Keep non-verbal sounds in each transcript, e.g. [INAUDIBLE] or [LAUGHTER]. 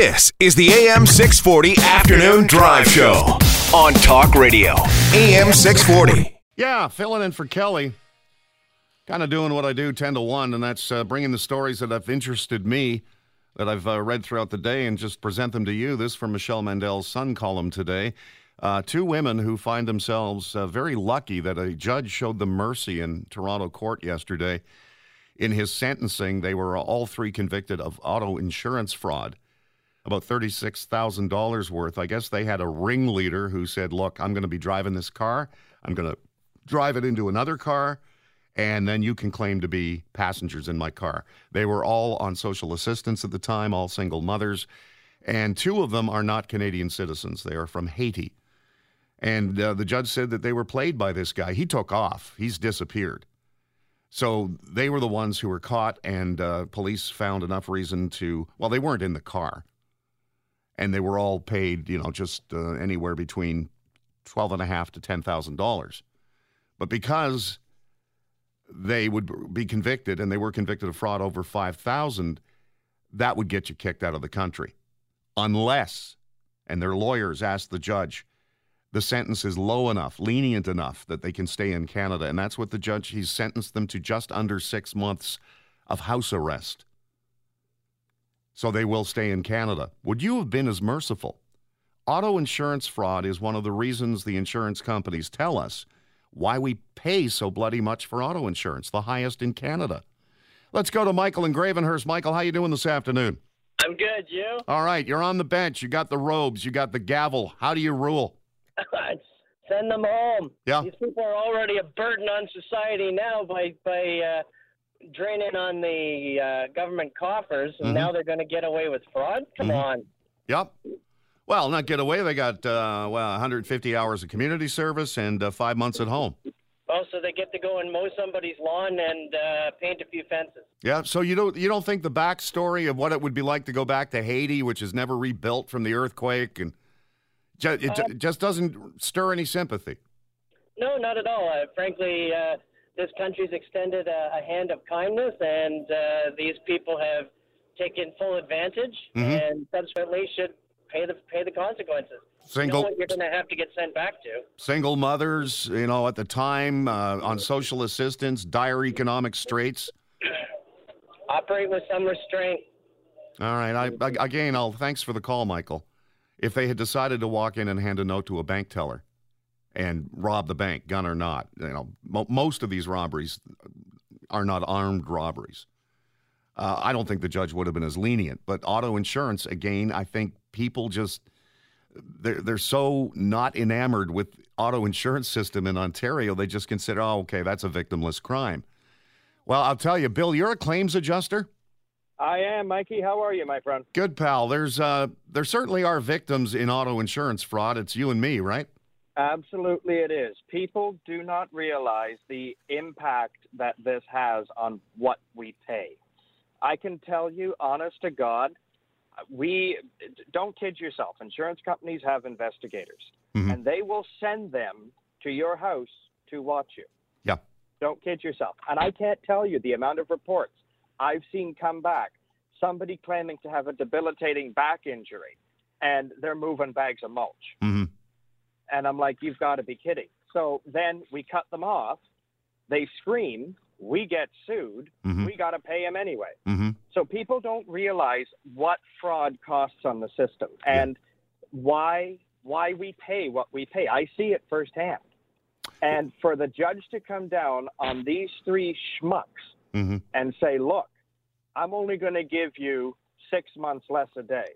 This is the AM 640 Afternoon Drive Show on Talk Radio. AM 640. Yeah, filling in for Kelly. Kind of doing what I do 10 to 1, and that's uh, bringing the stories that have interested me that I've uh, read throughout the day and just present them to you. This from Michelle Mandel's Sun column today. Uh, two women who find themselves uh, very lucky that a judge showed them mercy in Toronto court yesterday. In his sentencing, they were all three convicted of auto insurance fraud, about $36,000 worth. I guess they had a ringleader who said, Look, I'm going to be driving this car. I'm going to drive it into another car, and then you can claim to be passengers in my car. They were all on social assistance at the time, all single mothers, and two of them are not Canadian citizens. They are from Haiti. And uh, the judge said that they were played by this guy. He took off, he's disappeared. So they were the ones who were caught, and uh, police found enough reason to, well, they weren't in the car. And they were all paid, you know, just uh, anywhere between twelve and a half to ten thousand dollars. But because they would be convicted, and they were convicted of fraud over five thousand, that would get you kicked out of the country, unless, and their lawyers asked the judge, the sentence is low enough, lenient enough that they can stay in Canada. And that's what the judge, he's sentenced them to just under six months of house arrest. So they will stay in Canada. Would you have been as merciful? Auto insurance fraud is one of the reasons the insurance companies tell us why we pay so bloody much for auto insurance, the highest in Canada. Let's go to Michael in Gravenhurst. Michael, how you doing this afternoon? I'm good. You? All right, you're on the bench. You got the robes. You got the gavel. How do you rule? [LAUGHS] Send them home. Yeah. These people are already a burden on society now by by uh, draining on the uh, government coffers, and Mhm. now they're going to get away with fraud. Come Mhm. on. Yep. Well, not get away. They got uh, well 150 hours of community service and uh, five months at home. Oh, so they get to go and mow somebody's lawn and uh, paint a few fences. Yeah. So you don't you don't think the backstory of what it would be like to go back to Haiti, which is never rebuilt from the earthquake, and ju- it ju- just doesn't stir any sympathy. No, not at all. Uh, frankly, uh, this country's extended a, a hand of kindness, and uh, these people have taken full advantage, Mhm. and subsequently should pay the pay the consequences. know Single what you're going to have to get sent back to. single mothers, you know, at the time uh, on social assistance, dire economic straits. [COUGHS] Operate with some restraint. All right. I, I again, I'll thanks for the call, Michael. If they had decided to walk in and hand a note to a bank teller and rob the bank, gun or not, you know, mo- most of these robberies are not armed robberies. Uh, I don't think the judge would have been as lenient. But auto insurance, again, I think people just they're they're so not enamored with auto insurance system in Ontario, they just consider, oh, okay, that's a victimless crime. Well, I'll tell you, Bill, you're a claims adjuster. I am, Mikey. How are you, my friend? Good pal. There's uh there certainly are victims in auto insurance fraud. It's you and me, right? Absolutely, it is. People do not realize the impact that this has on what we pay. I can tell you, honest to God, we don't kid yourself. Insurance companies have investigators, Mhm. and they will send them to your house to watch you. Yeah. Don't kid yourself. And I can't tell you the amount of reports I've seen come back. Somebody claiming to have a debilitating back injury, and they're moving bags of mulch. Mm-hmm. And I'm like, you've got to be kidding. So then we cut them off. They scream. We get sued. Mhm. We got to pay them anyway. Mm-hmm. So people don't realize what fraud costs on the system and why why we pay what we pay. I see it firsthand. And for the judge to come down on these three schmucks Mm-hmm. and say, look, I'm only going to give you six months less a day,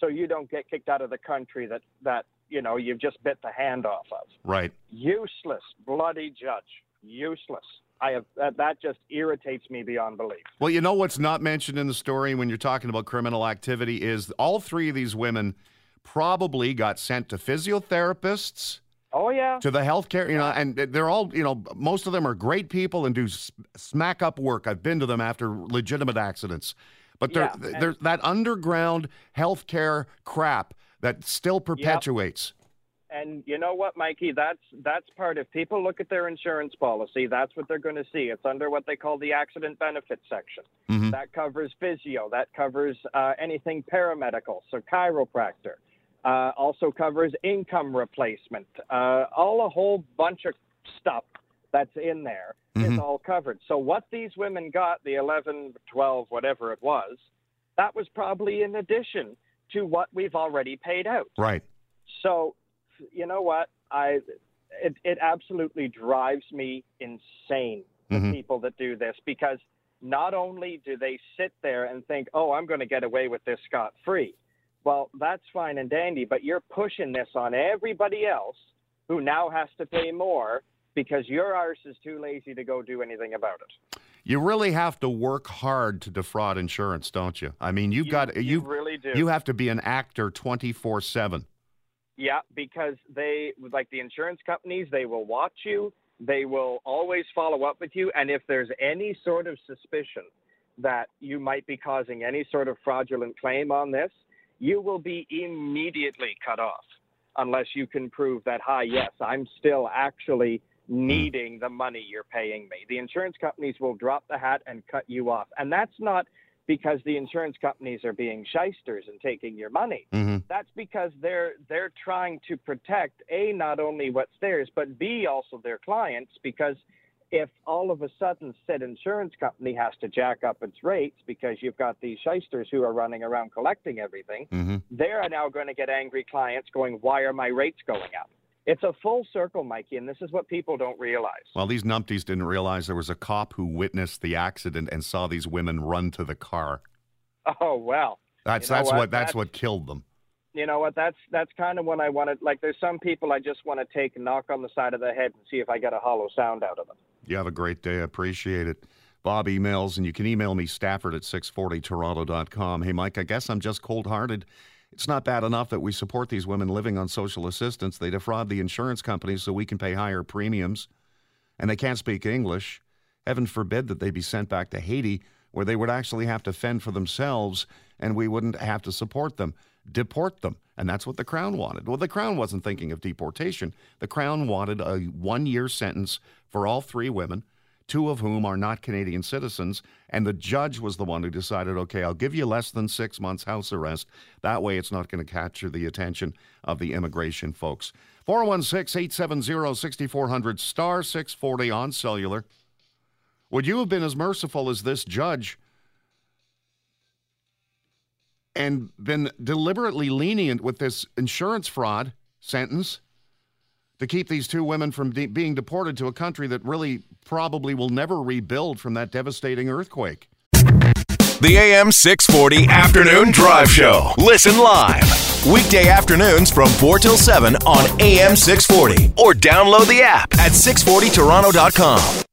so you don't get kicked out of the country that that you know you've just bit the hand off of. Right. Useless, bloody judge. Useless. I have that, that just irritates me beyond belief. Well, you know what's not mentioned in the story when you're talking about criminal activity is all three of these women probably got sent to physiotherapists, Oh yeah. to the healthcare, you know, and they're all, you know, most of them are great people and do smack up work. I've been to them after legitimate accidents. But they're, Yeah, they're, that underground healthcare crap that still perpetuates. And you know what, Mikey? That's that's part. If people look at their insurance policy, that's what they're going to see. It's under what they call the accident benefit section. Mhm. That covers physio. That covers uh, anything paramedical, so chiropractor. Uh, also covers income replacement. Uh, all a whole bunch of stuff that's in there is Mhm. all covered. So what these women got, the 11, 12, whatever it was, that was probably in addition to what we've already paid out. Right. So, you know what? I it it absolutely drives me insane the Mhm. people that do this because not only do they sit there and think, "Oh, I'm going to get away with this scot free." Well, that's fine and dandy, but you're pushing this on everybody else who now has to pay more because your arse is too lazy to go do anything about it. You really have to work hard to defraud insurance, don't you? I mean, you've You- got you you really do. you have to be an actor 24/7. Yeah, because they like the insurance companies, they will watch you. They will always follow up with you, and if there's any sort of suspicion that you might be causing any sort of fraudulent claim on this, you will be immediately cut off unless you can prove that, hi, yes, I'm still actually needing the money you're paying me. The insurance companies will drop the hat and cut you off. And that's not because the insurance companies are being shysters and taking your money Mhm. that's because they're they're trying to protect a not only what's theirs but b also their clients because if all of a sudden said insurance company has to jack up its rates because you've got these shysters who are running around collecting everything Mhm. they're now going to get angry clients going why are my rates going up it's a full circle mikey and this is what people don't realize Well, these numpties didn't realize there was a cop who witnessed the accident and saw these women run to the car. oh well That's You know that's what? what, that's That's- what killed them. you know what that's that's kind of when i wanted. like there's some people i just want to take and knock on the side of the head and see if i get a hollow sound out of them You have a great day. I appreciate it. Bob emails, and you can email me, Stafford at 640toronto.com. Hey, Mike, I guess I'm just cold hearted. It's not bad enough that we support these women living on social assistance. They defraud the insurance companies so we can pay higher premiums, and they can't speak English. Heaven forbid that they be sent back to Haiti, where they would actually have to fend for themselves, and we wouldn't have to support them. Deport them. And that's what the Crown wanted. Well, the Crown wasn't thinking of deportation. The Crown wanted a one year sentence for all three women, two of whom are not Canadian citizens. And the judge was the one who decided okay, I'll give you less than six months house arrest. That way it's not going to capture the attention of the immigration folks. 416 870 6400 star 640 on cellular. Would you have been as merciful as this judge and been deliberately lenient with this insurance fraud sentence to keep these two women from de- being deported to a country that really probably will never rebuild from that devastating earthquake? The AM 640 Afternoon Drive Show. Listen live. Weekday afternoons from 4 till 7 on AM 640 or download the app at 640toronto.com.